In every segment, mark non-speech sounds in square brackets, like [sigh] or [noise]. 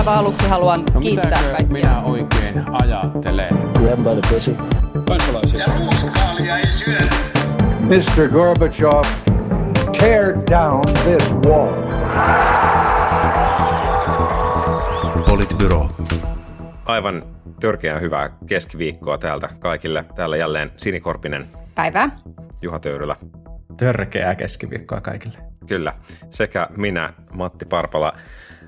aivan aluksi haluan No kiittää kaikkia. minä oikein ajattelen? Grab by the pussy. kansalaisia. Ja ruuskaalia ei syödä. Mr. Gorbachev, tear down this wall. Politbyro. Aivan törkeän hyvää keskiviikkoa täältä kaikille. Täällä jälleen Sinikorpinen, Päivää. Juha Töyrylä. Törkeää keskiviikkoa kaikille. Kyllä, sekä minä, Matti Parpala.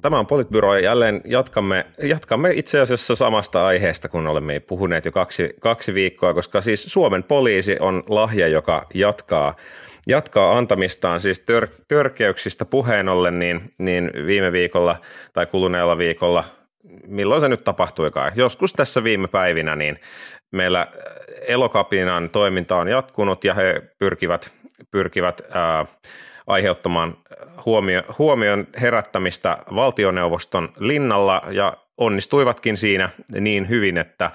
Tämä on Politbyro ja jälleen jatkamme, jatkamme itse asiassa samasta aiheesta, kun olemme puhuneet jo kaksi, kaksi viikkoa, koska siis Suomen poliisi on lahja, joka jatkaa, jatkaa antamistaan. Siis tör, törkeyksistä puheen ollen, niin, niin viime viikolla tai kuluneella viikolla, milloin se nyt tapahtuikaan, joskus tässä viime päivinä, niin meillä Elokapinan toiminta on jatkunut ja he pyrkivät, pyrkivät ää, aiheuttamaan huomio, huomion herättämistä valtioneuvoston linnalla ja onnistuivatkin siinä niin hyvin, että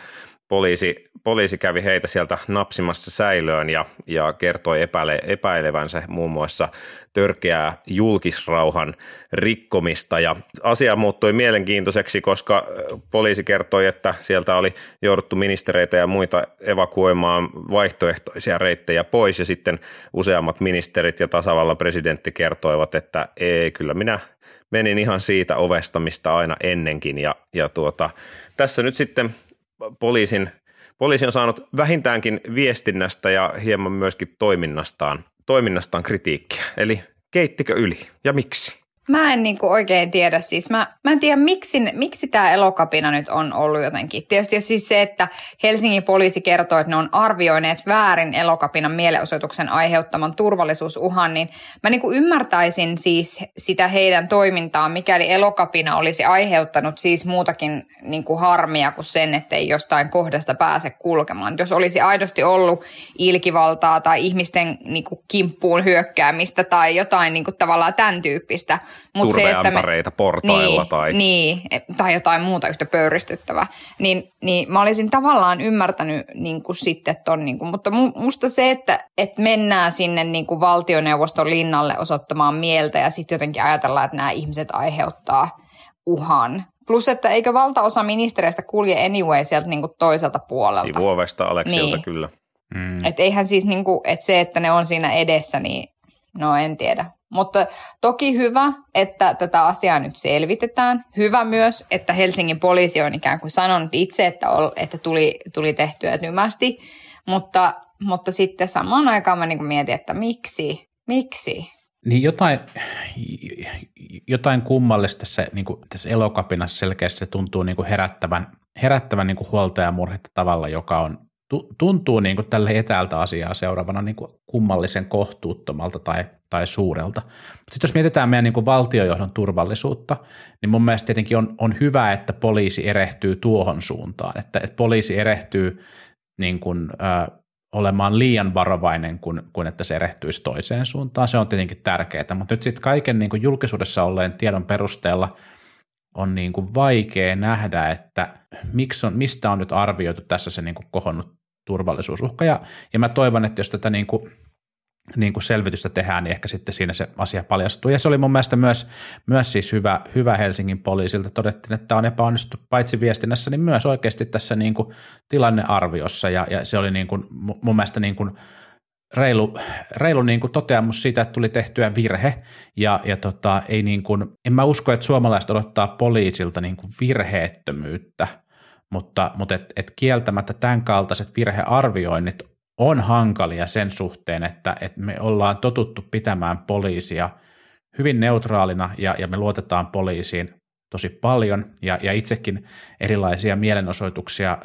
poliisi, poliisi kävi heitä sieltä napsimassa säilöön ja, ja kertoi epäile, epäilevänsä muun muassa törkeää julkisrauhan rikkomista. Ja asia muuttui mielenkiintoiseksi, koska poliisi kertoi, että sieltä oli jouduttu ministereitä ja muita evakuoimaan vaihtoehtoisia reittejä pois ja sitten useammat ministerit ja tasavallan presidentti kertoivat, että ei, kyllä minä menin ihan siitä ovesta, mistä aina ennenkin ja, ja tuota, tässä nyt sitten poliisin, poliisi on saanut vähintäänkin viestinnästä ja hieman myöskin toiminnastaan, toiminnastaan kritiikkiä. Eli keittikö yli ja miksi? Mä en niinku oikein tiedä siis. Mä, mä en tiedä, miksi, miksi tämä elokapina nyt on ollut jotenkin. Tietysti siis se, että Helsingin poliisi kertoo, että ne on arvioineet väärin elokapinan mielenosoituksen aiheuttaman turvallisuusuhan, niin mä niinku ymmärtäisin siis sitä heidän toimintaa, mikäli elokapina olisi aiheuttanut siis muutakin niinku harmia kuin sen, että ei jostain kohdasta pääse kulkemaan. Jos olisi aidosti ollut ilkivaltaa tai ihmisten niinku kimppuun hyökkäämistä tai jotain niinku tavallaan tämän tyyppistä, Mut Turveämpäreitä portailla niin, tai... Niin, tai jotain muuta yhtä pöyristyttävää. Niin, niin mä olisin tavallaan ymmärtänyt niin kuin sitten ton, niin kuin, mutta musta se, että, että mennään sinne niin kuin valtioneuvoston linnalle osoittamaan mieltä ja sitten jotenkin ajatellaan, että nämä ihmiset aiheuttaa uhan. Plus, että eikö valtaosa ministereistä kulje anyway sieltä niin kuin toiselta puolelta. Sivuovesta Aleksilta Niin. kyllä. Mm. Että eihän siis niin kuin, että se, että ne on siinä edessä, niin no en tiedä. Mutta toki hyvä, että tätä asiaa nyt selvitetään. Hyvä myös, että Helsingin poliisi on ikään kuin sanonut itse, että, ol, että tuli, tuli tehtyä tymästi. Mutta, mutta sitten samaan aikaan mä niin mietin, että miksi? Miksi? Niin jotain, jotain kummallista tässä, niin kuin tässä elokapinassa selkeästi se tuntuu niin kuin herättävän, herättävän niin kuin huolta ja murhetta tavalla, joka on, tu, tuntuu niin kuin tälle etäältä asiaa seuraavana niin kuin kummallisen kohtuuttomalta tai, tai suurelta. Mutta sitten jos mietitään meidän niin kuin valtiojohdon turvallisuutta, niin mun mielestä tietenkin on, on hyvä, että poliisi erehtyy tuohon suuntaan, että, että poliisi erehtyy niin kuin, äh, olemaan liian varovainen kuin, kuin että se erehtyisi toiseen suuntaan. Se on tietenkin tärkeää, mutta nyt sitten kaiken niin kuin julkisuudessa olleen tiedon perusteella on niin kuin vaikea nähdä, että miksi on, mistä on nyt arvioitu tässä se niin kuin kohonnut turvallisuusuhka. Ja, ja mä toivon, että jos tätä niin kuin, niin kuin selvitystä tehdään, niin ehkä sitten siinä se asia paljastuu. Ja se oli mun mielestä myös, myös siis hyvä, hyvä Helsingin poliisilta. Todettiin, että on epäonnistuttu paitsi viestinnässä, niin myös oikeasti tässä niin kuin tilannearviossa. Ja, ja se oli niin kuin, mun mielestä niin kuin reilu, reilu niin kuin toteamus siitä, että tuli tehtyä virhe. Ja, ja tota, ei niin kuin, en mä usko, että suomalaiset odottaa poliisilta niin kuin virheettömyyttä, mutta, mutta et, et kieltämättä tämän kaltaiset virhearvioinnit on hankalia sen suhteen, että, että me ollaan totuttu pitämään poliisia hyvin neutraalina ja, ja me luotetaan poliisiin tosi paljon ja, ja itsekin erilaisia mielenosoituksia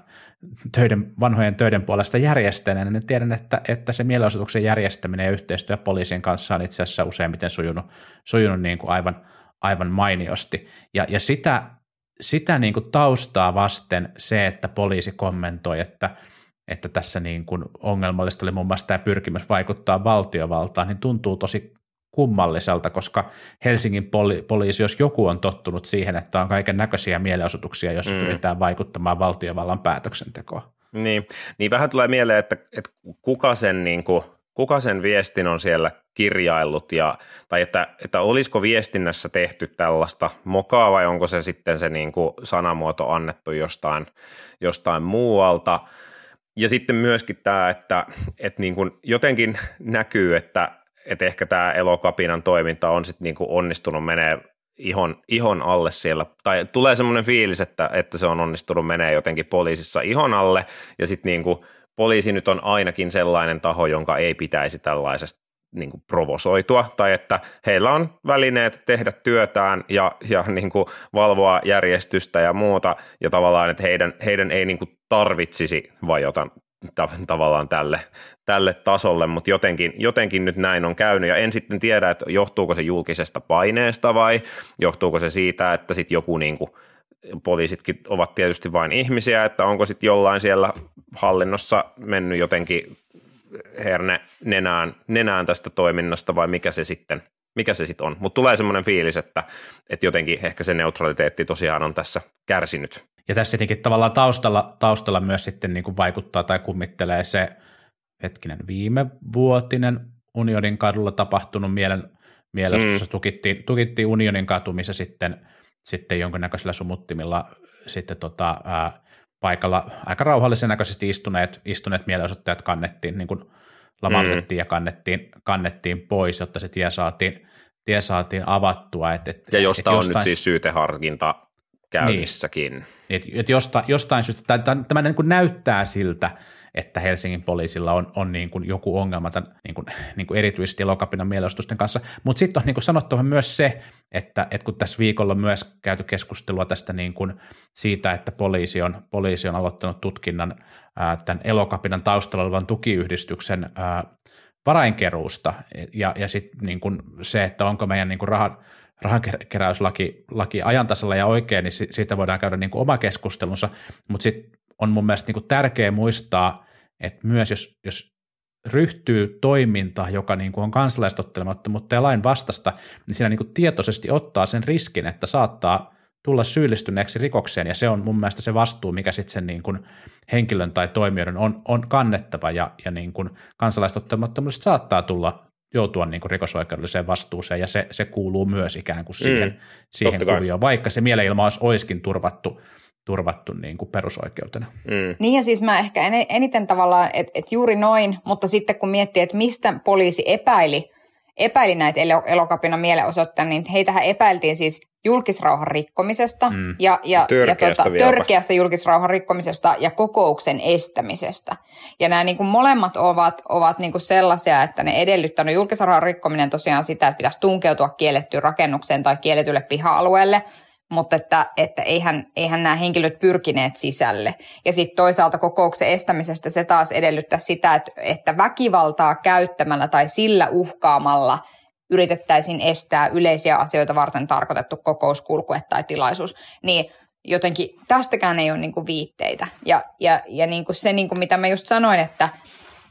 töiden, vanhojen töiden puolesta järjestäneenä, niin tiedän, että, että se mielenosoituksen järjestäminen ja yhteistyö poliisien kanssa on itse asiassa useimmiten sujunut, sujunut niin kuin aivan, aivan mainiosti. Ja, ja sitä, sitä niin kuin taustaa vasten se, että poliisi kommentoi, että, että tässä niin kuin ongelmallista oli muun muassa tämä pyrkimys vaikuttaa valtiovaltaan, niin tuntuu tosi kummalliselta, koska Helsingin poli- poliisi, jos joku on tottunut siihen, että on kaiken näköisiä mielenosoituksia, jos mm. pyritään vaikuttamaan valtiovallan päätöksentekoon. Niin, niin vähän tulee mieleen, että, että kuka sen niin kuin kuka sen viestin on siellä kirjaillut ja, tai että, että olisiko viestinnässä tehty tällaista mokaa vai onko se sitten se niin kuin sanamuoto annettu jostain, jostain muualta. Ja sitten myöskin tämä, että, että niin kuin jotenkin näkyy, että, että ehkä tämä elokapinan toiminta on sitten niin kuin onnistunut menee ihon, ihon alle siellä, tai tulee semmoinen fiilis, että, että se on onnistunut menee jotenkin poliisissa ihon alle, ja sitten niin kuin poliisi nyt on ainakin sellainen taho, jonka ei pitäisi tällaisesta niin kuin provosoitua, tai että heillä on välineet tehdä työtään ja, ja niin kuin valvoa järjestystä ja muuta, ja tavallaan, että heidän, heidän ei niin kuin tarvitsisi vajota tavallaan tälle, tälle tasolle, mutta jotenkin, jotenkin nyt näin on käynyt. Ja en sitten tiedä, että johtuuko se julkisesta paineesta vai johtuuko se siitä, että sitten joku niin kuin, poliisitkin ovat tietysti vain ihmisiä, että onko sitten jollain siellä hallinnossa mennyt jotenkin herne nenään, nenään tästä toiminnasta vai mikä se sitten mikä se sitten on. Mutta tulee semmoinen fiilis, että, että jotenkin ehkä se neutraliteetti tosiaan on tässä kärsinyt. Ja tässä tietenkin tavallaan taustalla, taustalla myös sitten niin kuin vaikuttaa tai kummittelee se hetkinen viime vuotinen Unionin kadulla tapahtunut mielen, mielestössä mm. tukittiin, tukittiin Unionin katu, missä sitten, sitten jonkinnäköisillä sumuttimilla sitten tota, ää, paikalla aika rauhallisen näköisesti istuneet, istuneet mielenosoittajat kannettiin, niin kuin lamautettiin mm. ja kannettiin, kannettiin pois, jotta se tie saatiin, tie saatiin avattua. Et, et, ja josta et on jostain... nyt siis syyteharkinta käynnissäkin. Niin. Et, et josta, jostain syystä, tämä, niin kuin näyttää siltä, että Helsingin poliisilla on, on niin kuin joku ongelma tämän niin kuin, niin kuin erityisesti Lokapinan mielenostusten kanssa, mutta sitten on niin kuin sanottava myös se, että, että kun tässä viikolla on myös käyty keskustelua tästä niin kuin siitä, että poliisi on, poliisi on aloittanut tutkinnan ää, tämän Elokapinan taustalla olevan tukiyhdistyksen ää, varainkeruusta ja, ja sitten niin se, että onko meidän niin kuin rahan, rahankeräyslaki laki ajantasalla ja oikein, niin siitä voidaan käydä niin kuin oma keskustelunsa, mutta sitten on mun mielestä niin kuin tärkeä muistaa, että myös jos, jos ryhtyy toiminta, joka niin kuin on kansalaistottelemattomuutta ja lain vastasta, niin siinä niin kuin tietoisesti ottaa sen riskin, että saattaa tulla syyllistyneeksi rikokseen, ja se on mun mielestä se vastuu, mikä sitten sen niin kuin henkilön tai toimijoiden on, on kannettava, ja, ja niin kuin kansalaistottelemattomuudesta saattaa tulla joutua niin kuin rikosoikeudelliseen vastuuseen, ja se, se kuuluu myös ikään kuin siihen, mm, siihen kuvioon, vaikka se mielenilmaus olisikin turvattu, turvattu niin kuin perusoikeutena. Mm. Niin ja siis mä ehkä eniten tavallaan, että et juuri noin, mutta sitten kun miettii, että mistä poliisi epäili, epäili näitä elokapinan mielenosoittajia, niin heitähän epäiltiin siis julkisrauhan rikkomisesta mm. ja, ja, törkeästä, ja tota, törkeästä julkisrauhan rikkomisesta ja kokouksen estämisestä. Ja nämä niin kuin molemmat ovat, ovat niin kuin sellaisia, että ne edellyttänyt julkisrauhan rikkominen tosiaan sitä, että pitäisi tunkeutua kiellettyyn rakennukseen tai kielletylle piha-alueelle – mutta että, että eihän, eihän nämä henkilöt pyrkineet sisälle. Ja sitten toisaalta kokouksen estämisestä se taas edellyttää sitä, että, että väkivaltaa käyttämällä tai sillä uhkaamalla yritettäisiin estää yleisiä asioita varten tarkoitettu kokouskulkue tai tilaisuus. Niin jotenkin tästäkään ei ole niinku viitteitä. Ja, ja, ja niinku se, niinku mitä mä just sanoin, että –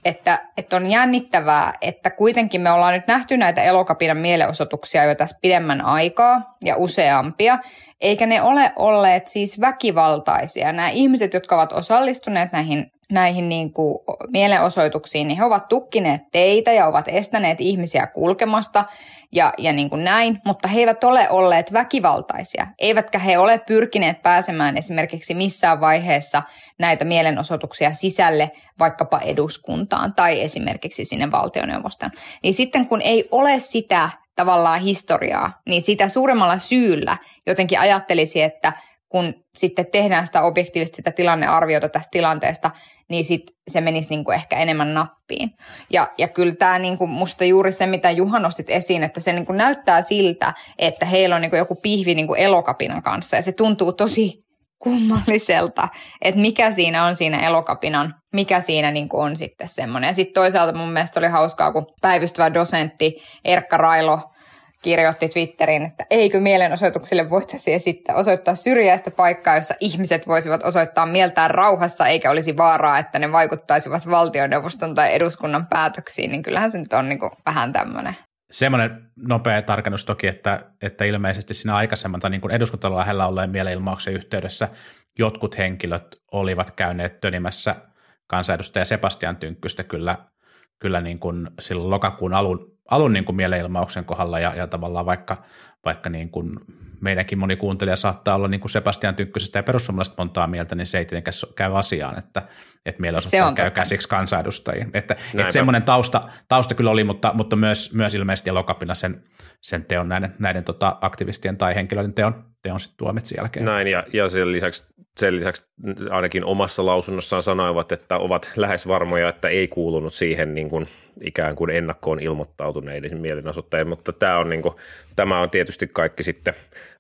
että, että on jännittävää, että kuitenkin me ollaan nyt nähty näitä elokapinan mielenosoituksia jo tässä pidemmän aikaa ja useampia, eikä ne ole olleet siis väkivaltaisia. Nämä ihmiset, jotka ovat osallistuneet näihin, näihin niin kuin mielenosoituksiin, niin he ovat tukkineet teitä ja ovat estäneet ihmisiä kulkemasta ja, ja niin kuin näin, mutta he eivät ole olleet väkivaltaisia, eivätkä he ole pyrkineet pääsemään esimerkiksi missään vaiheessa näitä mielenosoituksia sisälle vaikkapa eduskuntaan tai esimerkiksi sinne valtioneuvostoon. Niin sitten kun ei ole sitä tavallaan historiaa, niin sitä suuremmalla syyllä jotenkin ajattelisi, että kun sitten tehdään sitä objektiivista tilannearviota tästä tilanteesta, niin sit se menisi niin kuin ehkä enemmän nappiin. Ja, ja kyllä tämä niin kuin musta juuri se, mitä Juha nostit esiin, että se niin kuin näyttää siltä, että heillä on niin kuin joku pihvi niin kuin elokapinan kanssa ja se tuntuu tosi kummalliselta, että mikä siinä on siinä elokapinan, mikä siinä niin on sitten semmoinen. Ja sitten toisaalta mun mielestä oli hauskaa, kun päivystävä dosentti Erkka Railo kirjoitti Twitteriin, että eikö mielenosoituksille voitaisiin esittää osoittaa syrjäistä paikkaa, jossa ihmiset voisivat osoittaa mieltään rauhassa, eikä olisi vaaraa, että ne vaikuttaisivat valtioneuvoston tai eduskunnan päätöksiin, niin kyllähän se nyt on niin kuin vähän tämmöinen. Semmoinen nopea tarkennus toki, että, että ilmeisesti siinä aikaisemman tai niin kuin lähellä olleen mielenilmauksen yhteydessä jotkut henkilöt olivat käyneet tönimässä kansanedustaja Sebastian Tynkkystä kyllä, kyllä niin kuin silloin lokakuun alun, alun niin kuin mielenilmauksen kohdalla ja, ja tavallaan vaikka, vaikka niin kuin meidänkin moni kuuntelija saattaa olla niin kuin Sebastian Tynkkysestä ja perussuomalaisesta montaa mieltä, niin se ei tietenkään käy asiaan, että, että mielenosoittajat käy käsiksi kansanedustajiin. Että, että semmoinen tausta, tausta kyllä oli, mutta, mutta myös, myös ilmeisesti Elokapina sen, sen teon näiden, näiden tota aktivistien tai henkilöiden teon, teon sitten tuomitsi jälkeen. Näin, ja, ja sen, lisäksi, sen lisäksi ainakin omassa lausunnossaan sanoivat, että ovat lähes varmoja, että ei kuulunut siihen niin kuin ikään kuin ennakkoon ilmoittautuneiden mielenosoittajien, mutta tämä on, niin kuin, tämä on tietysti kaikki sitten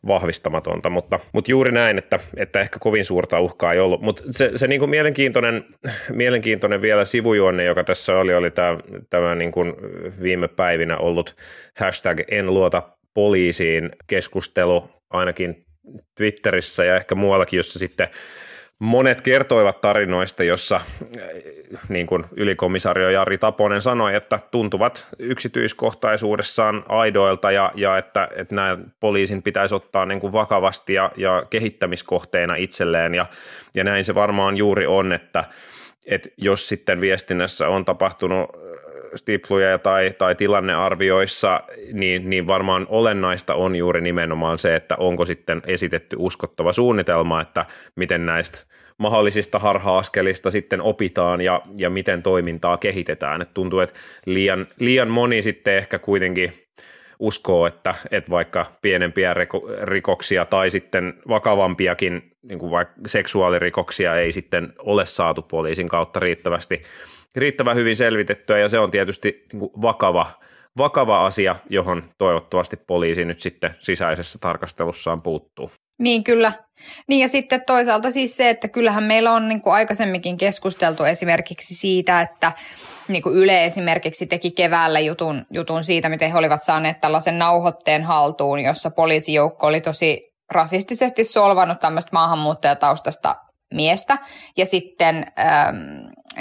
vahvistamatonta, mutta, mutta juuri näin, että, että ehkä kovin suurta uhkaa ei ollut, mutta se, se niin kuin mielenkiintoinen, mielenkiintoinen vielä sivujuonne, joka tässä oli, oli tämä, tämä niin kuin viime päivinä ollut hashtag en luota poliisiin keskustelu ainakin Twitterissä ja ehkä muuallakin, jossa sitten monet kertoivat tarinoista, jossa niin kuin ylikomisario Jari Taponen sanoi, että tuntuvat yksityiskohtaisuudessaan aidoilta ja, ja että, että nämä poliisin pitäisi ottaa niin kuin vakavasti ja, ja kehittämiskohteena itselleen. Ja, ja näin se varmaan juuri on, että, että jos sitten viestinnässä on tapahtunut stipluja tai, tai tilannearvioissa, niin, niin varmaan olennaista on juuri nimenomaan se, että onko sitten esitetty uskottava suunnitelma, että miten näistä mahdollisista harha-askelista sitten opitaan ja, ja miten toimintaa kehitetään. Et tuntuu, että liian, liian moni sitten ehkä kuitenkin uskoo, että, että vaikka pienempiä rikoksia tai sitten vakavampiakin niin kuin vaikka seksuaalirikoksia ei sitten ole saatu poliisin kautta riittävästi riittävän hyvin selvitettyä ja se on tietysti niin kuin vakava, vakava asia, johon toivottavasti poliisi nyt sitten sisäisessä tarkastelussaan puuttuu. Niin kyllä. Niin ja sitten toisaalta siis se, että kyllähän meillä on niin kuin aikaisemminkin keskusteltu esimerkiksi siitä, että niin kuin Yle esimerkiksi teki keväällä jutun, jutun siitä, miten he olivat saaneet tällaisen nauhoitteen haltuun, jossa poliisijoukko oli tosi rasistisesti solvannut tämmöistä maahanmuuttajataustasta miestä. Ja sitten ähm,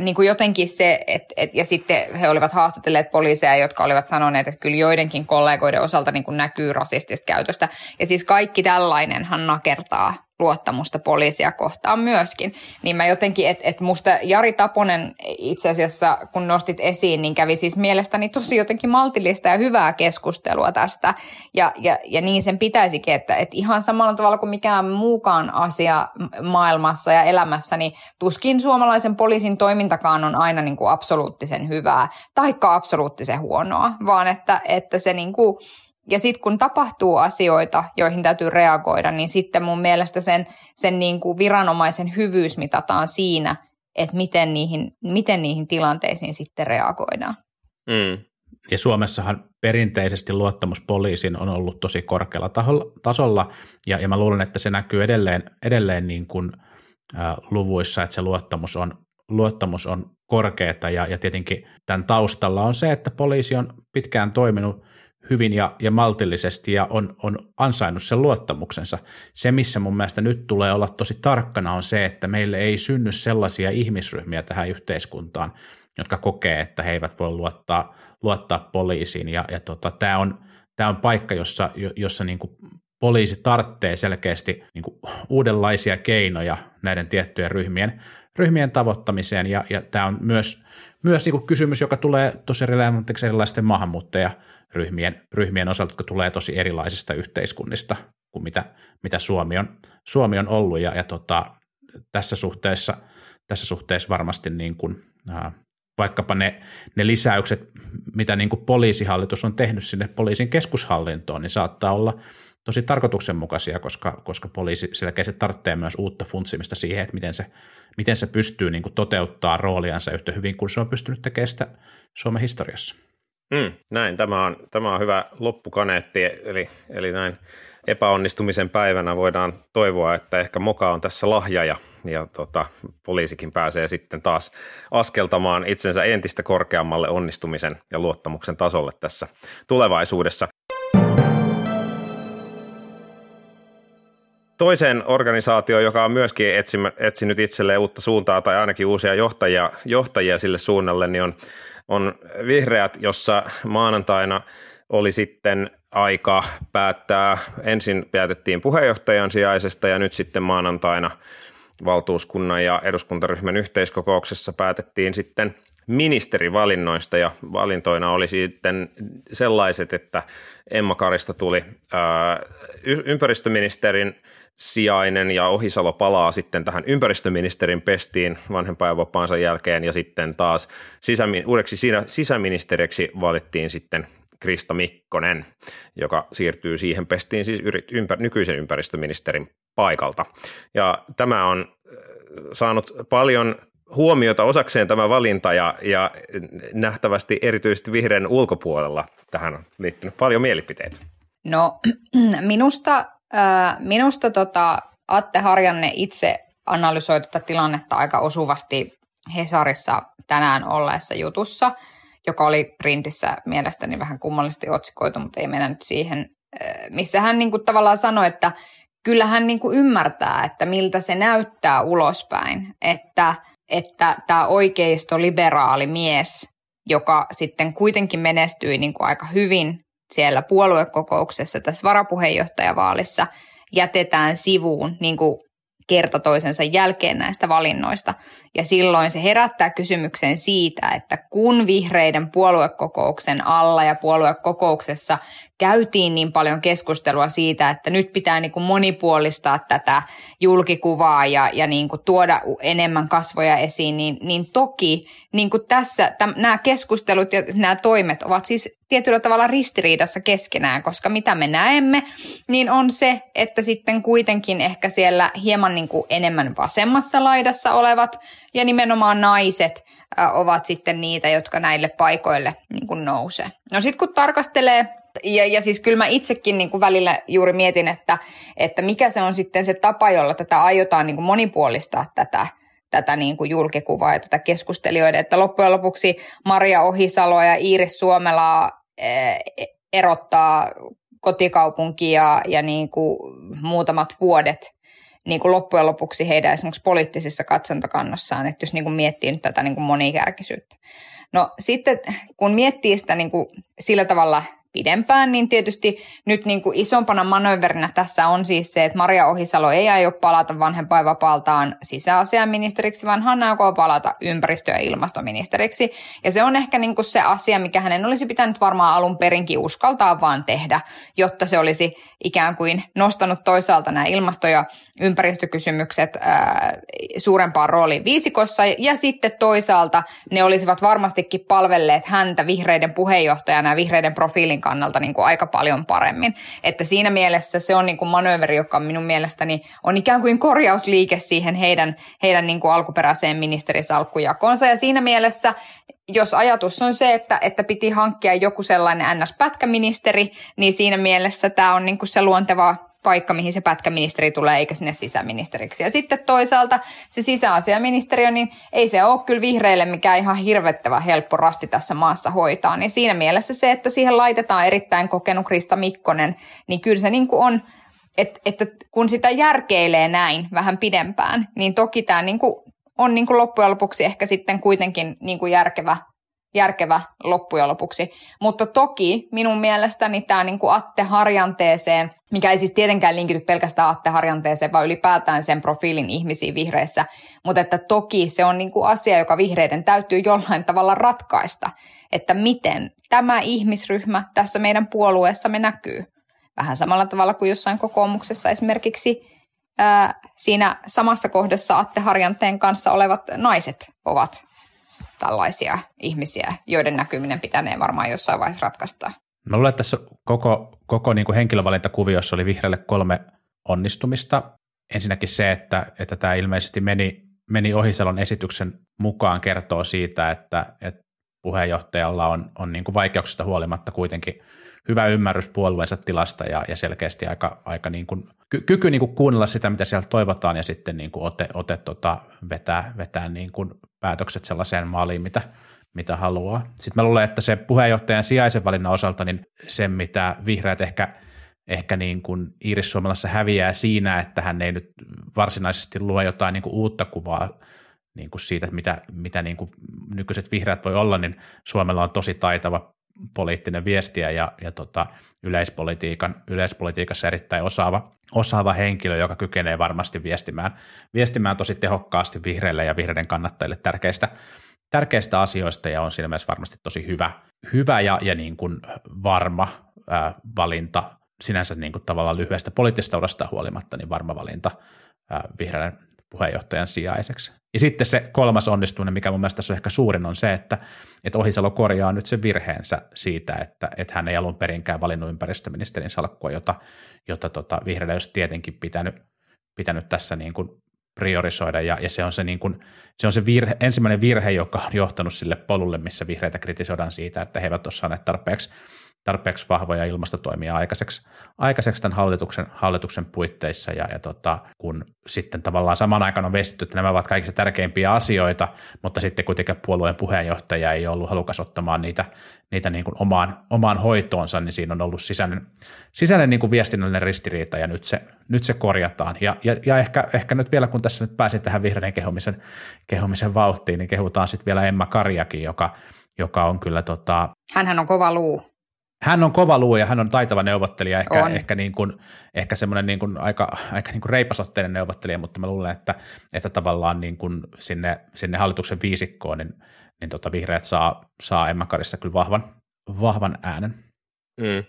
niin kuin jotenkin se, että et, ja sitten he olivat haastatelleet poliiseja, jotka olivat sanoneet, että kyllä joidenkin kollegoiden osalta niin kuin näkyy rasistista käytöstä. Ja siis kaikki tällainenhan nakertaa luottamusta poliisia kohtaan myöskin. Niin mä jotenkin, että et musta Jari Taponen itse asiassa, kun nostit esiin, niin kävi siis mielestäni tosi jotenkin maltillista ja hyvää keskustelua tästä. Ja, ja, ja niin sen pitäisikin, että, että ihan samalla tavalla kuin mikään muukaan asia maailmassa ja elämässä, niin tuskin suomalaisen poliisin toimintakaan on aina niin kuin absoluuttisen hyvää, taikka absoluuttisen huonoa, vaan että, että se niin kuin ja sitten kun tapahtuu asioita, joihin täytyy reagoida, niin sitten mun mielestä sen, sen niin kuin viranomaisen hyvyys mitataan siinä, että miten niihin, miten niihin tilanteisiin sitten reagoidaan. Mm. Ja Suomessahan perinteisesti luottamus poliisiin on ollut tosi korkealla tasolla, ja, ja mä luulen, että se näkyy edelleen, edelleen niin kuin, ä, luvuissa, että se luottamus on, luottamus on korkeata, ja, ja tietenkin tämän taustalla on se, että poliisi on pitkään toiminut hyvin ja, ja maltillisesti ja on, on ansainnut sen luottamuksensa. Se, missä mun mielestä nyt tulee olla tosi tarkkana, on se, että meille ei synny sellaisia ihmisryhmiä tähän yhteiskuntaan, jotka kokee, että he eivät voi luottaa, luottaa poliisiin. Ja, ja tota, tämä on, tää on paikka, jossa, jossa niin kuin poliisi tarvitsee selkeästi niin kuin uudenlaisia keinoja näiden tiettyjen ryhmien, ryhmien tavoittamiseen. Ja, ja tämä on myös, myös niin kuin kysymys, joka tulee tosi relevantiksi erilaisten maahanmuuttaja ryhmien, ryhmien osalta, jotka tulee tosi erilaisista yhteiskunnista kuin mitä, mitä Suomi, on, Suomi on ollut. Ja, ja tota, tässä, suhteessa, tässä suhteessa varmasti niin kuin, ää, vaikkapa ne, ne lisäykset, mitä niin kuin poliisihallitus on tehnyt sinne poliisin keskushallintoon, niin saattaa olla tosi tarkoituksenmukaisia, koska, koska poliisi selkeästi tarvitsee myös uutta funtsimista siihen, että miten se, miten se pystyy niin kuin toteuttaa rooliansa yhtä hyvin kuin se on pystynyt tekemään sitä Suomen historiassa. Mm, näin, tämä on, tämä on hyvä loppukaneetti, eli, eli näin epäonnistumisen päivänä voidaan toivoa, että ehkä Moka on tässä lahja ja, ja tota, poliisikin pääsee sitten taas askeltamaan itsensä entistä korkeammalle onnistumisen ja luottamuksen tasolle tässä tulevaisuudessa. Toiseen organisaatioon, joka on myöskin etsinyt itselleen uutta suuntaa tai ainakin uusia johtajia, johtajia sille suunnalle, niin on on vihreät, jossa maanantaina oli sitten aika päättää, ensin päätettiin puheenjohtajan sijaisesta ja nyt sitten maanantaina valtuuskunnan ja eduskuntaryhmän yhteiskokouksessa päätettiin sitten ministerivalinnoista. Ja valintoina oli sitten sellaiset, että Emma Karista tuli ympäristöministerin sijainen ja Ohisalo palaa sitten tähän ympäristöministerin pestiin vanhempainvapaansa jälkeen ja sitten taas sisämi- uudeksi sisäministeriksi valittiin sitten Krista Mikkonen, joka siirtyy siihen pestiin siis ympä, nykyisen ympäristöministerin paikalta. Ja tämä on äh, saanut paljon huomiota osakseen tämä valinta ja, ja nähtävästi erityisesti vihreän ulkopuolella tähän on liittynyt paljon mielipiteitä. No [clears throat] minusta, minusta tota, Atte Harjanne itse analysoi tätä tilannetta aika osuvasti Hesarissa tänään olleessa jutussa – joka oli printissä mielestäni vähän kummallisesti otsikoitu, mutta ei mennä nyt siihen, missä hän niin kuin tavallaan sanoi, että kyllä hän niin kuin ymmärtää, että miltä se näyttää ulospäin, että, että tämä oikeisto-liberaali mies, joka sitten kuitenkin menestyi niin kuin aika hyvin siellä puoluekokouksessa tässä varapuheenjohtajavaalissa, jätetään sivuun niin kuin kerta toisensa jälkeen näistä valinnoista. Ja silloin se herättää kysymyksen siitä, että kun vihreiden puoluekokouksen alla ja puoluekokouksessa käytiin niin paljon keskustelua siitä, että nyt pitää niin kuin monipuolistaa tätä julkikuvaa ja, ja niin kuin tuoda enemmän kasvoja esiin, niin, niin toki niin kuin tässä täm, nämä keskustelut ja nämä toimet ovat siis tietyllä tavalla ristiriidassa keskenään, koska mitä me näemme, niin on se, että sitten kuitenkin ehkä siellä hieman niin kuin enemmän vasemmassa laidassa olevat ja nimenomaan naiset ovat sitten niitä, jotka näille paikoille niin kuin nousee. No sitten kun tarkastelee ja, ja siis kyllä mä itsekin niin kuin välillä juuri mietin, että, että mikä se on sitten se tapa, jolla tätä aiotaan niin kuin monipuolistaa tätä, tätä niin kuin julkikuvaa ja tätä keskustelijoiden, että loppujen lopuksi Maria Ohisalo ja Iiris Suomela erottaa kotikaupunki ja, ja niin kuin muutamat vuodet niin kuin loppujen lopuksi heidän esimerkiksi poliittisissa katsontakannossaan, että jos niin kuin miettii nyt tätä niin kuin monikärkisyyttä. No sitten kun miettii sitä niin kuin sillä tavalla pidempään, niin tietysti nyt niin kuin isompana manööverinä tässä on siis se, että Maria Ohisalo ei aio palata vanhempainvapaaltaan sisäasiaministeriksi, vaan hän aikoo palata ympäristö- ja ilmastoministeriksi. Ja se on ehkä niin kuin se asia, mikä hänen olisi pitänyt varmaan alun perinkin uskaltaa vaan tehdä, jotta se olisi ikään kuin nostanut toisaalta nämä ilmasto- ja ympäristökysymykset ää, suurempaan rooliin viisikossa. Ja sitten toisaalta ne olisivat varmastikin palvelleet häntä vihreiden puheenjohtajana ja vihreiden profiilin kannalta niin kuin aika paljon paremmin. Että siinä mielessä se on niin kuin manööveri, joka minun mielestäni on ikään kuin korjausliike siihen heidän, heidän niin kuin alkuperäiseen ministerisalkkujakonsa. Ja siinä mielessä jos ajatus on se, että, että piti hankkia joku sellainen NS-pätkäministeri, niin siinä mielessä tämä on niin kuin se luonteva paikka, mihin se pätkäministeri tulee, eikä sinne sisäministeriksi. Ja sitten toisaalta se sisäasiaministeriö, niin ei se ole kyllä vihreille mikään ihan hirvettävä helppo rasti tässä maassa hoitaa. Niin siinä mielessä se, että siihen laitetaan erittäin kokenut Krista Mikkonen, niin kyllä se niin kuin on, että, että kun sitä järkeilee näin vähän pidempään, niin toki tämä niin kuin on niin kuin loppujen lopuksi ehkä sitten kuitenkin niin kuin järkevä järkevä loppujen lopuksi. Mutta toki minun mielestäni tämä niin kuin Atte Harjanteeseen, mikä ei siis tietenkään linkity pelkästään Atte Harjanteeseen, vaan ylipäätään sen profiilin ihmisiin vihreissä, mutta että toki se on niin kuin asia, joka vihreiden täytyy jollain tavalla ratkaista, että miten tämä ihmisryhmä tässä meidän puolueessamme näkyy. Vähän samalla tavalla kuin jossain kokoomuksessa esimerkiksi ää, siinä samassa kohdassa Atte Harjanteen kanssa olevat naiset ovat tällaisia ihmisiä, joiden näkyminen pitänee varmaan jossain vaiheessa ratkaista. Mä luulen, että tässä koko, koko niin kuin henkilövalintakuviossa oli vihreälle kolme onnistumista. Ensinnäkin se, että, että tämä ilmeisesti meni, meni Ohisalon esityksen mukaan kertoo siitä, että, että puheenjohtajalla on, on niin kuin vaikeuksista huolimatta kuitenkin hyvä ymmärrys puolueensa tilasta ja, ja selkeästi aika, aika niin kuin, ky, kyky niin kuin kuunnella sitä, mitä sieltä toivotaan ja sitten niin kuin ote, ote tota, vetää, vetää niin kuin päätökset sellaiseen maaliin, mitä, mitä haluaa. Sitten mä luulen, että se puheenjohtajan sijaisen valinnan osalta, niin se, mitä vihreät ehkä, ehkä niin kuin Iiris Suomalassa häviää siinä, että hän ei nyt varsinaisesti luo jotain niin kuin uutta kuvaa niin kuin siitä, mitä, mitä niin kuin nykyiset vihreät voi olla, niin Suomella on tosi taitava poliittinen viestiä ja, ja tota, yleispolitiikan, yleispolitiikassa erittäin osaava, osaava henkilö, joka kykenee varmasti viestimään, viestimään tosi tehokkaasti vihreille ja vihreiden kannattajille tärkeistä, tärkeistä asioista ja on siinä mielessä varmasti tosi hyvä, hyvä ja, ja niin kuin varma ää, valinta. Sinänsä niin kuin tavallaan lyhyestä poliittisesta urasta huolimatta, niin varma valinta ää, vihreän puheenjohtajan sijaiseksi. Ja sitten se kolmas onnistuminen, mikä mun mielestä tässä on ehkä suurin, on se, että, että Ohisalo korjaa nyt sen virheensä siitä, että, että hän ei alun perinkään valinnut ympäristöministerin salkkua, jota, jota tota, vihreillä olisi tietenkin pitänyt, pitänyt tässä niin kuin priorisoida, ja, ja se on se, niin kuin, se, on se virhe, ensimmäinen virhe, joka on johtanut sille polulle, missä vihreitä kritisoidaan siitä, että he eivät ole saaneet tarpeeksi tarpeeksi vahvoja ilmastotoimia aikaiseksi, aikaiseksi tämän hallituksen, hallituksen puitteissa ja, ja tota, kun sitten tavallaan saman aikana on vestetty, että nämä ovat kaikista tärkeimpiä asioita, mutta sitten kuitenkin puolueen puheenjohtaja ei ollut halukas ottamaan niitä, niitä niin kuin omaan, omaan hoitoonsa, niin siinä on ollut sisäinen, sisäinen niin kuin viestinnällinen ristiriita ja nyt se, nyt se korjataan. Ja, ja, ja ehkä, ehkä, nyt vielä, kun tässä nyt pääsin tähän vihreän kehumisen, kehumisen vauhtiin, niin kehutaan sitten vielä Emma Karjakin, joka, joka on kyllä tota... Hänhän on kova luu hän on kova luu ja hän on taitava neuvottelija, ehkä, on. ehkä, niin kuin, ehkä semmoinen niin kuin aika, aika niin kuin reipasotteinen neuvottelija, mutta mä luulen, että, että tavallaan niin kuin sinne, sinne hallituksen viisikkoon, niin, niin tota vihreät saa, saa Emma Karissa kyllä vahvan, vahvan äänen. Mm.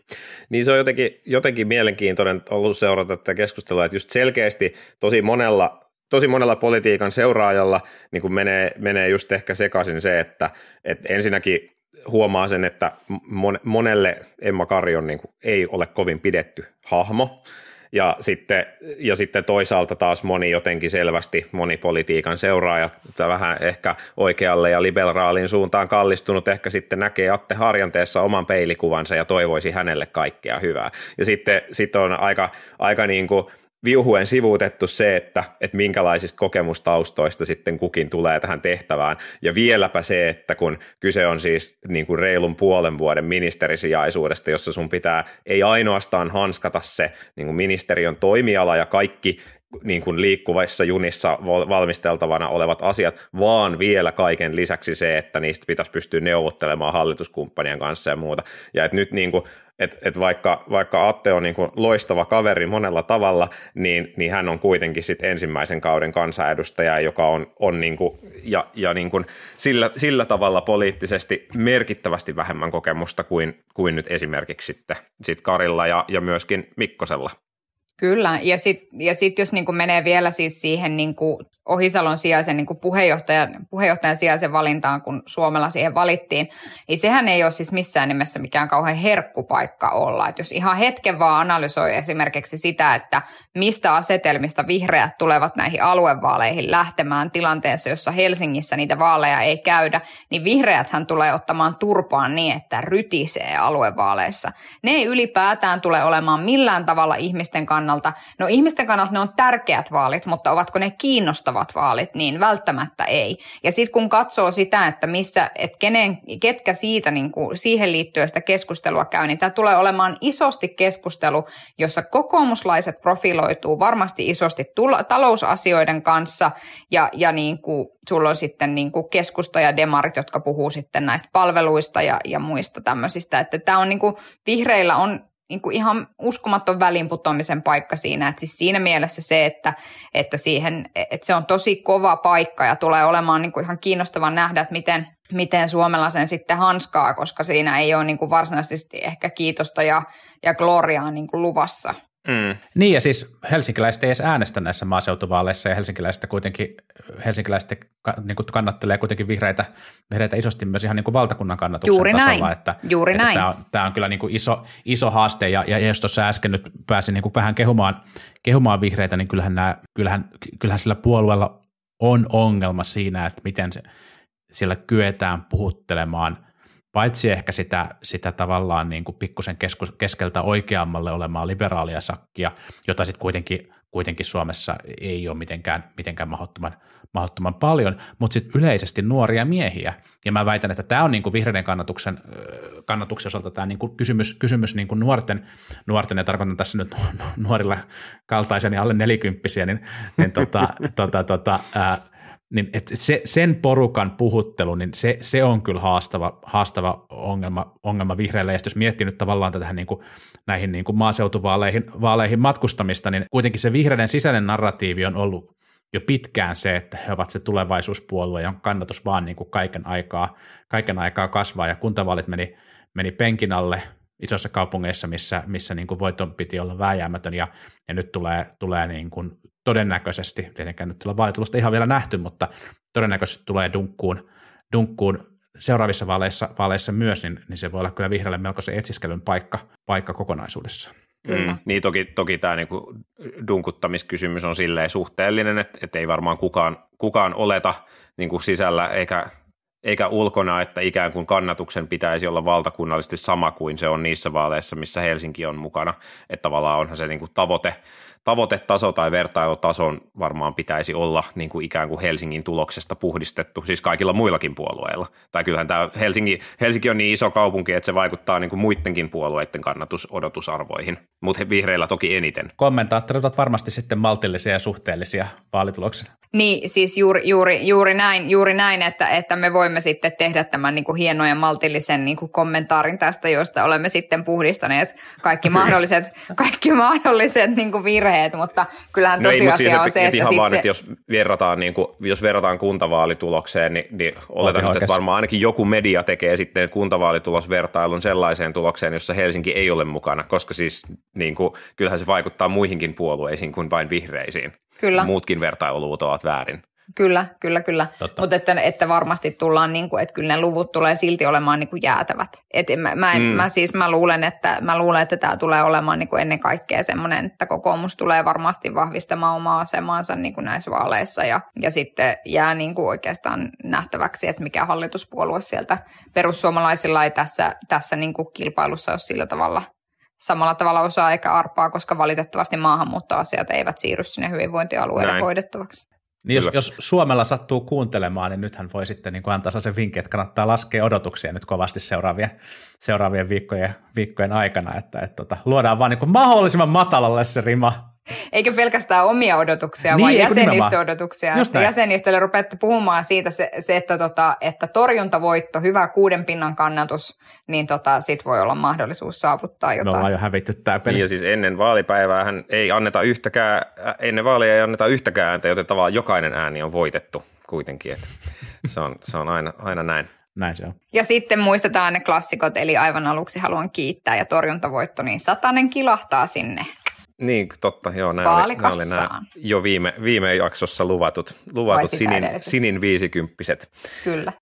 Niin se on jotenkin, jotenkin mielenkiintoinen ollut seurata tätä keskustelua, että just selkeästi tosi monella tosi monella politiikan seuraajalla niin kuin menee, menee just ehkä sekaisin se, että, että ensinnäkin huomaa sen, että monelle Emma Karjon niin kuin ei ole kovin pidetty hahmo, ja sitten, ja sitten toisaalta taas moni jotenkin selvästi, moni politiikan seuraaja, vähän ehkä oikealle ja liberaalin suuntaan kallistunut, ehkä sitten näkee Atte Harjanteessa oman peilikuvansa ja toivoisi hänelle kaikkea hyvää. Ja sitten, sitten on aika, aika niin kuin viuhuen sivuutettu se, että, että minkälaisista kokemustaustoista sitten kukin tulee tähän tehtävään. Ja vieläpä se, että kun kyse on siis niin kuin reilun puolen vuoden ministerisijaisuudesta, jossa sun pitää ei ainoastaan hanskata se niin kuin ministeriön toimiala ja kaikki niin kuin liikkuvissa junissa valmisteltavana olevat asiat, vaan vielä kaiken lisäksi se, että niistä pitäisi pystyä neuvottelemaan hallituskumppanien kanssa ja muuta. Ja että nyt niin kuin, et, et vaikka, vaikka Atte on niin kuin loistava kaveri monella tavalla, niin, niin hän on kuitenkin sit ensimmäisen kauden kansanedustaja, joka on, on niin kuin, ja, ja niin kuin sillä, sillä tavalla poliittisesti merkittävästi vähemmän kokemusta kuin, kuin nyt esimerkiksi sitten sit Karilla ja, ja myöskin Mikkosella. Kyllä, ja sitten ja sit jos niin menee vielä siis siihen niin Ohisalon sijaisen niin puheenjohtajan, puheenjohtajan sijaisen valintaan, kun Suomella siihen valittiin, niin sehän ei ole siis missään nimessä mikään kauhean herkkupaikka olla. Et jos ihan hetken vaan analysoi esimerkiksi sitä, että mistä asetelmista vihreät tulevat näihin aluevaaleihin lähtemään tilanteessa, jossa Helsingissä niitä vaaleja ei käydä, niin vihreäthän tulee ottamaan turpaan niin, että rytisee aluevaaleissa. Ne ei ylipäätään tule olemaan millään tavalla ihmisten kannalta, no ihmisten kannalta ne on tärkeät vaalit, mutta ovatko ne kiinnostavat vaalit, niin välttämättä ei. Ja sitten kun katsoo sitä, että missä, että kenen, ketkä siitä niin kuin, siihen liittyen sitä keskustelua käy, niin tämä tulee olemaan isosti keskustelu, jossa kokoomuslaiset profiloituu varmasti isosti tulo, talousasioiden kanssa ja, ja niin kuin, sulla on sitten niin kuin keskusta ja demarit, jotka puhuu sitten näistä palveluista ja, ja muista tämmöisistä. Että tämä on niin kuin, vihreillä on niin kuin ihan uskomaton välinputoamisen paikka siinä. Että siis siinä mielessä se, että, että, siihen, että se on tosi kova paikka ja tulee olemaan niin kuin ihan kiinnostava nähdä, että miten, miten Suomella sen sitten hanskaa, koska siinä ei ole niin kuin varsinaisesti ehkä kiitosta ja, ja gloriaa niin kuin luvassa. Mm. Niin ja siis helsinkiläiset ei edes äänestä näissä maaseutuvaaleissa ja helsinkiläiset kuitenkin, helsinkiläiset niin kuin kannattelee kuitenkin vihreitä, vihreitä isosti myös ihan niin kuin valtakunnan kannatuksen Juuri tasolla. Näin. Että, Juuri että näin. Tämä, on, tämä on kyllä niin kuin iso, iso haaste ja, ja jos tuossa äsken nyt pääsin niin kuin vähän kehumaan, kehumaan vihreitä, niin kyllähän, nämä, kyllähän, kyllähän sillä puolueella on ongelma siinä, että miten se, sillä kyetään puhuttelemaan – paitsi ehkä sitä, sitä tavallaan niin kuin pikkusen keskeltä oikeammalle olemaa liberaalia sakkia, jota sitten kuitenkin, kuitenkin Suomessa ei ole mitenkään, mitenkään mahdottoman, mahdottoman paljon, mutta sitten yleisesti nuoria miehiä. Ja mä väitän, että tämä on niin kuin vihreiden kannatuksen, kannatuksen osalta tämä niin kuin kysymys, kysymys niin kuin nuorten, nuorten, ja tarkoitan tässä nyt nuorilla kaltaiseni alle nelikymppisiä, niin, niin tota, [laughs] tota, tota, ää, niin et se, sen porukan puhuttelu, niin se, se on kyllä haastava, haastava ongelma, ongelma vihreille. Ja jos miettii nyt tavallaan tähän niin kuin, näihin niin kuin maaseutuvaaleihin vaaleihin matkustamista, niin kuitenkin se vihreiden sisäinen narratiivi on ollut jo pitkään se, että he ovat se tulevaisuuspuolue, jonka kannatus vaan niin kuin kaiken, aikaa, kaiken aikaa kasvaa, ja kuntavaalit meni, meni penkin alle isoissa kaupungeissa, missä, missä niin kuin voiton piti olla vääjäämätön, ja, ja nyt tulee, tulee niin kuin todennäköisesti, tietenkään nyt tulee vaalitulosta ihan vielä nähty, mutta todennäköisesti tulee dunkkuun, dunkkuun seuraavissa vaaleissa, vaaleissa myös, niin, niin se voi olla kyllä vihreälle melko se etsiskelyn paikka, paikka kokonaisuudessa. Mm, niin toki, toki tämä niinku dunkuttamiskysymys on silleen suhteellinen, että, että ei varmaan kukaan, kukaan oleta niinku sisällä eikä, eikä ulkona, että ikään kuin kannatuksen pitäisi olla valtakunnallisesti sama kuin se on niissä vaaleissa, missä Helsinki on mukana. Että tavallaan onhan se niinku tavoite, tavoitetaso tai vertailutason varmaan pitäisi olla niin kuin ikään kuin Helsingin tuloksesta puhdistettu, siis kaikilla muillakin puolueilla. Tai kyllähän tämä Helsinki, Helsinki on niin iso kaupunki, että se vaikuttaa niin kuin muidenkin puolueiden kannatusodotusarvoihin, mutta vihreillä toki eniten. Kommentaattorit ovat varmasti sitten maltillisia ja suhteellisia vaalituloksena. Niin, siis juuri, juuri, juuri näin, juuri näin että, että me voimme sitten tehdä tämän niin kuin hienon ja maltillisen niin kuin kommentaarin tästä, josta olemme sitten puhdistaneet kaikki mahdolliset, kaikki mahdolliset niin kuin virheet, mutta kyllähän tosiasia no ei, siis, on se, että, ihan vaan, se... että jos verrataan, niin kuin, jos verrataan kuntavaalitulokseen, niin, niin oletan, nyt, että varmaan ainakin joku media tekee sitten kuntavaalitulosvertailun sellaiseen tulokseen, jossa Helsinki ei ole mukana, koska siis niin kuin, kyllähän se vaikuttaa muihinkin puolueisiin kuin vain vihreisiin. Kyllä. Muutkin vertailuluvut ovat väärin. Kyllä, kyllä, kyllä. Mutta että, että varmasti tullaan, niin kuin, että kyllä ne luvut tulee silti olemaan niin kuin jäätävät. Et mä, mä, en, mm. mä, siis mä luulen, että, mä luulen, että tämä tulee olemaan niin kuin ennen kaikkea semmoinen, että kokoomus tulee varmasti vahvistamaan omaa asemaansa niin kuin näissä vaaleissa ja, ja sitten jää niin kuin oikeastaan nähtäväksi, että mikä hallituspuolue sieltä perussuomalaisilla ei tässä, tässä niin kuin kilpailussa ole sillä tavalla samalla tavalla osaa eikä arpaa, koska valitettavasti maahanmuuttoasiat eivät siirry sinne hyvinvointialueiden Näin. hoidettavaksi. Niin jos, jos Suomella sattuu kuuntelemaan, niin nythän voi sitten niin kuin antaa sen vinkin, että kannattaa laskea odotuksia nyt kovasti seuraavien, seuraavien viikkojen, viikkojen aikana, että, että, että tota, luodaan vaan niin mahdollisimman matalalle se rima, eikä pelkästään omia odotuksia, niin, vaan jäsenistöodotuksia. Jäsenistölle rupeatte puhumaan siitä se, se että, tota, että torjuntavoitto, hyvä kuuden pinnan kannatus, niin tota, sit voi olla mahdollisuus saavuttaa jotain. Me ollaan jo hävitty tämä peli. Niin ja siis ennen vaalipäivää ei anneta yhtäkään, ennen vaaleja ei anneta yhtäkään ääntä, joten tavallaan jokainen ääni on voitettu kuitenkin. Että se on, se on aina, aina näin. Näin se on. Ja sitten muistetaan ne klassikot, eli aivan aluksi haluan kiittää ja torjuntavoitto, niin satanen kilahtaa sinne niin, totta, joo, nämä oli, nämä oli nämä jo viime, viime jaksossa luvatut, luvatut sinin, sinin viisikymppiset. Kyllä.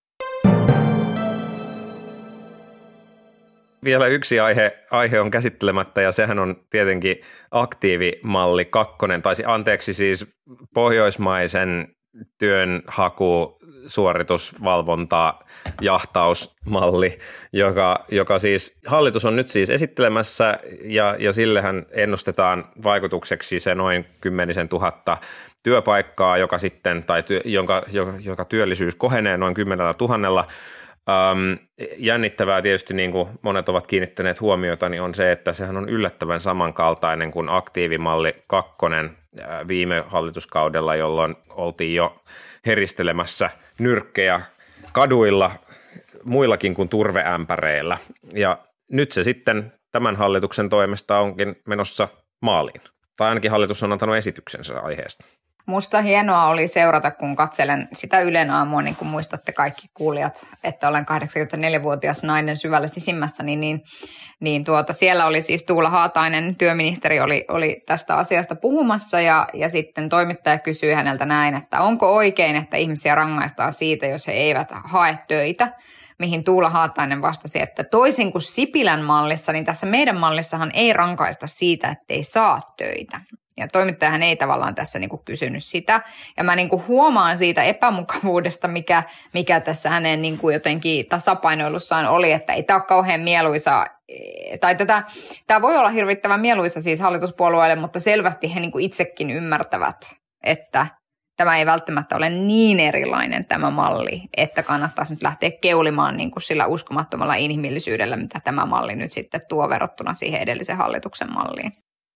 Vielä yksi aihe, aihe on käsittelemättä ja sehän on tietenkin aktiivimalli kakkonen, tai anteeksi siis pohjoismaisen työnhaku suoritusvalvonta jahtausmalli, joka, joka siis hallitus on nyt siis esittelemässä ja, ja sillehän ennustetaan vaikutukseksi se noin kymmenisen tuhatta työpaikkaa, joka sitten, tai työ, jonka, joka, joka työllisyys kohenee noin kymmenellä tuhannella. Ähm, jännittävää tietysti, niin kuin monet ovat kiinnittäneet huomiota, niin on se, että sehän on yllättävän samankaltainen kuin aktiivimalli kakkonen viime hallituskaudella, jolloin oltiin jo heristelemässä nyrkkejä kaduilla muillakin kuin turveämpäreillä. Ja nyt se sitten tämän hallituksen toimesta onkin menossa maaliin. Tai ainakin hallitus on antanut esityksensä aiheesta. Musta hienoa oli seurata, kun katselen sitä Ylen aamua, niin kuin muistatte kaikki kuulijat, että olen 84-vuotias nainen syvällä sisimmässä, niin, niin, niin tuota, siellä oli siis Tuula Haatainen, työministeri, oli, oli tästä asiasta puhumassa ja, ja sitten toimittaja kysyi häneltä näin, että onko oikein, että ihmisiä rangaistaan siitä, jos he eivät hae töitä mihin Tuula Haatainen vastasi, että toisin kuin Sipilän mallissa, niin tässä meidän mallissahan ei rankaista siitä, ettei saa töitä. Ja toimittajahan ei tavallaan tässä niin kuin kysynyt sitä. Ja mä niin kuin huomaan siitä epämukavuudesta, mikä, mikä tässä hänen niin kuin jotenkin tasapainoilussaan oli, että ei tämä ole kauhean mieluisa tai tätä, tämä voi olla hirvittävän mieluisa siis hallituspuolueille, mutta selvästi he niin kuin itsekin ymmärtävät, että tämä ei välttämättä ole niin erilainen tämä malli, että kannattaisi nyt lähteä keulimaan niin kuin sillä uskomattomalla inhimillisyydellä, mitä tämä malli nyt sitten tuo verrattuna siihen edellisen hallituksen malliin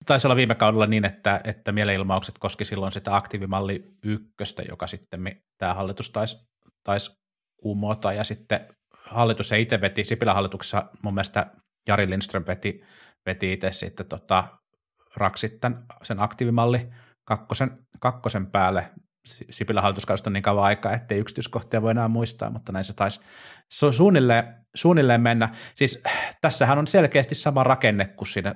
taisi olla viime kaudella niin, että, että mielenilmaukset koski silloin sitä aktiivimalli ykköstä, joka sitten tämä hallitus taisi, taisi kumota, ja sitten hallitus ei itse veti, Sipilän hallituksessa mun mielestä Jari Lindström veti, veti itse sitten tota, raksit sen aktiivimalli kakkosen, kakkosen päälle, Sipilän hallituskaudesta on niin kauan aikaa, ettei yksityiskohtia voi enää muistaa, mutta näin se taisi se suunnilleen, suunnilleen mennä. Siis tässähän on selkeästi sama rakenne kuin siinä,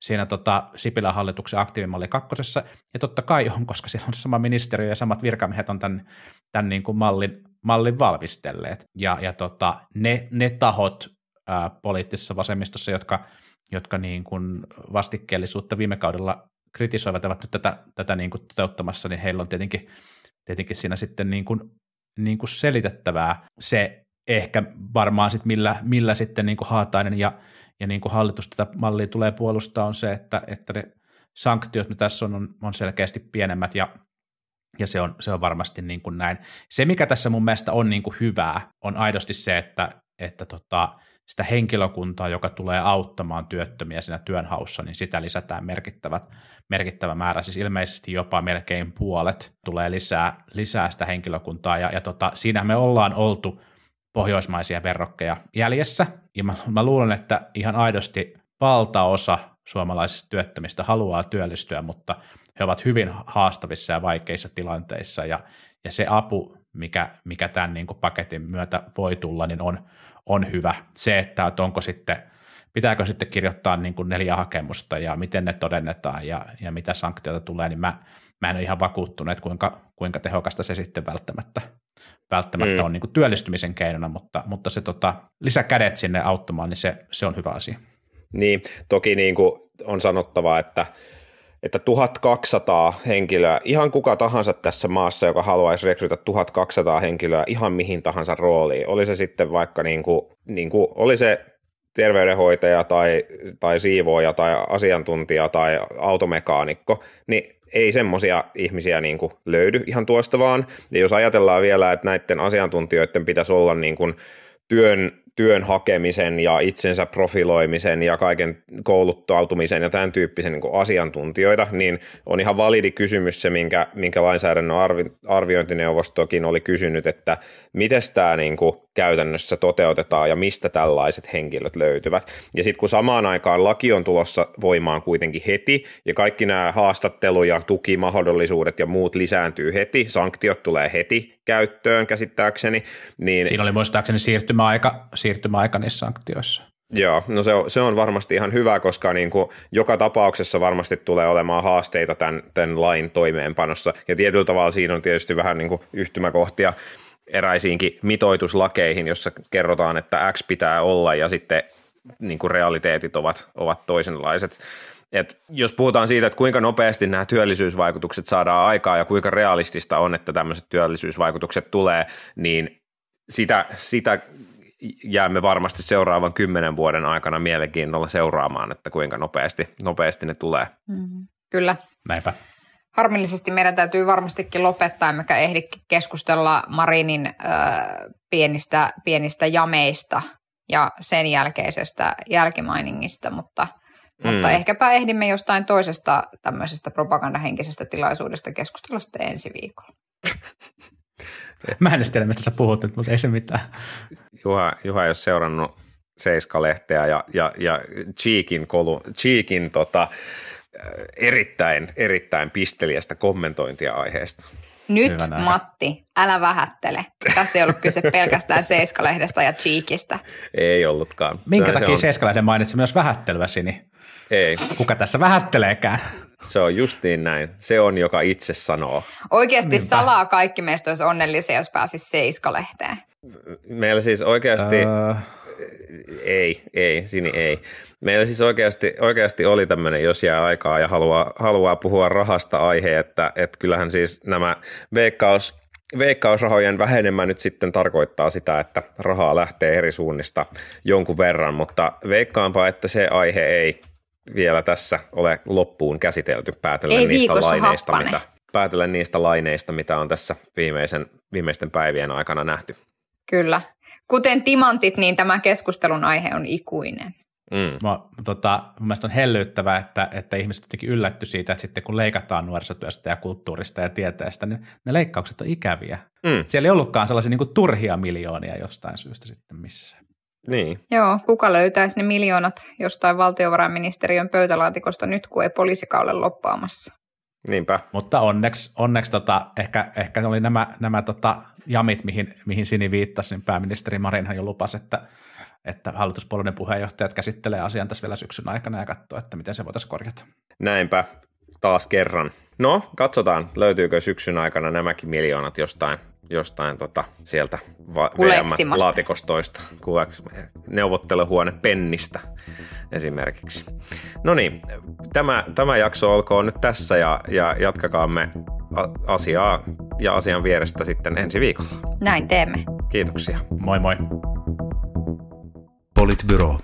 siinä tota Sipilän hallituksen aktiivimalli kakkosessa, ja totta kai on, koska siellä on sama ministeriö ja samat virkamiehet on tämän, tämän niin kuin mallin, mallin valmistelleet. Ja, ja tota, ne, ne tahot ää, poliittisessa vasemmistossa, jotka, jotka niin kuin vastikkeellisuutta viime kaudella kritisoivat ovat nyt tätä, tätä niin kuin toteuttamassa, niin heillä on tietenkin, tietenkin siinä sitten niin kuin, niin kuin selitettävää se ehkä varmaan sitten millä, millä sitten niin kuin Haatainen ja, ja niin kuin hallitus tätä mallia tulee puolustaa on se, että, että ne sanktiot, mitä tässä on, on, on selkeästi pienemmät ja, ja se, on, se on varmasti niin kuin näin. Se, mikä tässä mun mielestä on niin kuin hyvää, on aidosti se, että, että tota, sitä henkilökuntaa, joka tulee auttamaan työttömiä siinä työnhaussa, niin sitä lisätään merkittävät, merkittävä määrä, siis ilmeisesti jopa melkein puolet tulee lisää, lisää sitä henkilökuntaa, ja, ja tota, siinä me ollaan oltu pohjoismaisia verrokkeja jäljessä, ja mä, mä luulen, että ihan aidosti valtaosa suomalaisista työttömistä haluaa työllistyä, mutta he ovat hyvin haastavissa ja vaikeissa tilanteissa, ja, ja se apu, mikä, mikä tämän niin kuin paketin myötä voi tulla, niin on, on hyvä. Se, että, että onko sitten, pitääkö sitten kirjoittaa niin kuin neljä hakemusta ja miten ne todennetaan ja, ja mitä sanktioita tulee, niin mä, mä en ole ihan vakuuttunut, että kuinka, kuinka tehokasta se sitten välttämättä, välttämättä mm. on niin kuin työllistymisen keinona, mutta, mutta se tota, lisäkädet sinne auttamaan, niin se, se on hyvä asia. Niin, toki niin kuin on sanottava, että että 1200 henkilöä, ihan kuka tahansa tässä maassa, joka haluaisi rekrytä 1200 henkilöä ihan mihin tahansa rooliin, oli se sitten vaikka niin kuin, niin kuin, oli se terveydenhoitaja tai, tai siivooja tai asiantuntija tai automekaanikko, niin ei semmoisia ihmisiä niin kuin löydy ihan tuosta vaan. Ja jos ajatellaan vielä, että näiden asiantuntijoiden pitäisi olla niin kuin työn työn hakemisen ja itsensä profiloimisen ja kaiken kouluttautumisen ja tämän tyyppisen niin asiantuntijoita, niin on ihan validi kysymys se, minkä, minkä lainsäädännön arvi, arviointineuvostokin oli kysynyt, että miten tämä niin kuin käytännössä toteutetaan ja mistä tällaiset henkilöt löytyvät. Ja sitten kun samaan aikaan laki on tulossa voimaan kuitenkin heti ja kaikki nämä haastattelu- ja tukimahdollisuudet ja muut lisääntyy heti, sanktiot tulee heti käyttöön käsittääkseni. Niin... Siinä oli muistaakseni siirtymäaika, siirtymäaika niissä sanktioissa. Joo, no se on, se on varmasti ihan hyvä, koska niin kuin joka tapauksessa varmasti tulee olemaan haasteita tämän, tämän lain toimeenpanossa. Ja tietyllä tavalla siinä on tietysti vähän niin kuin yhtymäkohtia eräisiinkin mitoituslakeihin, jossa kerrotaan, että X pitää olla ja sitten niin kuin realiteetit ovat, ovat toisenlaiset. Et jos puhutaan siitä, että kuinka nopeasti nämä työllisyysvaikutukset saadaan aikaa ja kuinka realistista on, että tämmöiset työllisyysvaikutukset tulee, niin sitä, sitä jäämme varmasti seuraavan kymmenen vuoden aikana mielenkiinnolla seuraamaan, että kuinka nopeasti, nopeasti ne tulee. Mm, kyllä. Näinpä. Harmillisesti meidän täytyy varmastikin lopettaa, emmekä ehdi keskustella Marinin ö, pienistä, pienistä jameista ja sen jälkeisestä jälkimainingista, mutta, mm. mutta ehkäpä ehdimme jostain toisesta tämmöisestä propagandahenkisestä tilaisuudesta keskustella sitten ensi viikolla. [laughs] Mä en tiedä, mistä sä puhut nyt, mutta ei se mitään. Juha, Juha ei ole seurannut Seiska-lehteä ja, ja, ja Cheekin, kolu, Cheekin tota, erittäin, erittäin pisteliästä kommentointia aiheesta. Nyt Matti, älä vähättele. Tässä ei ollut kyse pelkästään Seiska-lehdestä ja Cheekistä. Ei ollutkaan. Minkä takia on... Seiska-lehden mainitsi myös vähättelyä, Sini? Ei. Kuka tässä vähätteleekään? Se on justiin näin. Se on, joka itse sanoo. Oikeasti Niinpä. salaa kaikki meistä olisi onnellisia, jos pääsisi Seiska-lehteen. Meillä siis oikeasti... Uh... Ei, ei, Sini ei. Meillä siis oikeasti, oikeasti oli tämmöinen, jos jää aikaa ja haluaa, haluaa puhua rahasta aihe, että, että kyllähän siis nämä veikkaus, veikkausrahojen vähenemä nyt sitten tarkoittaa sitä, että rahaa lähtee eri suunnista jonkun verran, mutta veikkaanpa, että se aihe ei vielä tässä ole loppuun käsitelty päätellen ei niistä laineista, happane. mitä, päätellen niistä laineista, mitä on tässä viimeisen, viimeisten päivien aikana nähty. Kyllä. Kuten timantit, niin tämä keskustelun aihe on ikuinen. Mm. Mä, tota, mun mielestä on hellyyttävää, että, että ihmiset jotenkin yllätty siitä, että sitten kun leikataan nuorisotyöstä ja kulttuurista ja tieteestä, niin ne leikkaukset on ikäviä. Mm. Siellä ei ollutkaan sellaisia niin kuin turhia miljoonia jostain syystä sitten missään. Niin. Joo, kuka löytäisi ne miljoonat jostain valtiovarainministeriön pöytälaatikosta nyt, kun ei poliisikaule loppaamassa? Niinpä. Mutta onneksi, onneksi tota, ehkä, ehkä oli nämä, nämä tota, jamit, mihin, mihin Sini viittasi, niin pääministeri Marinhan jo lupasi, että, että hallituspuolueiden puheenjohtajat käsittelee asian tässä vielä syksyn aikana ja katsoo, että miten se voitaisiin korjata. Näinpä, taas kerran. No, katsotaan, löytyykö syksyn aikana nämäkin miljoonat jostain, jostain tota, sieltä va- Kuleksimasta. laatikostoista, neuvotteluhuone pennistä esimerkiksi. No niin, tämä, tämä jakso olkoon nyt tässä ja, ja jatkakaamme asiaa ja asian vierestä sitten ensi viikolla. Näin teemme. Kiitoksia. Moi moi. Politbyro.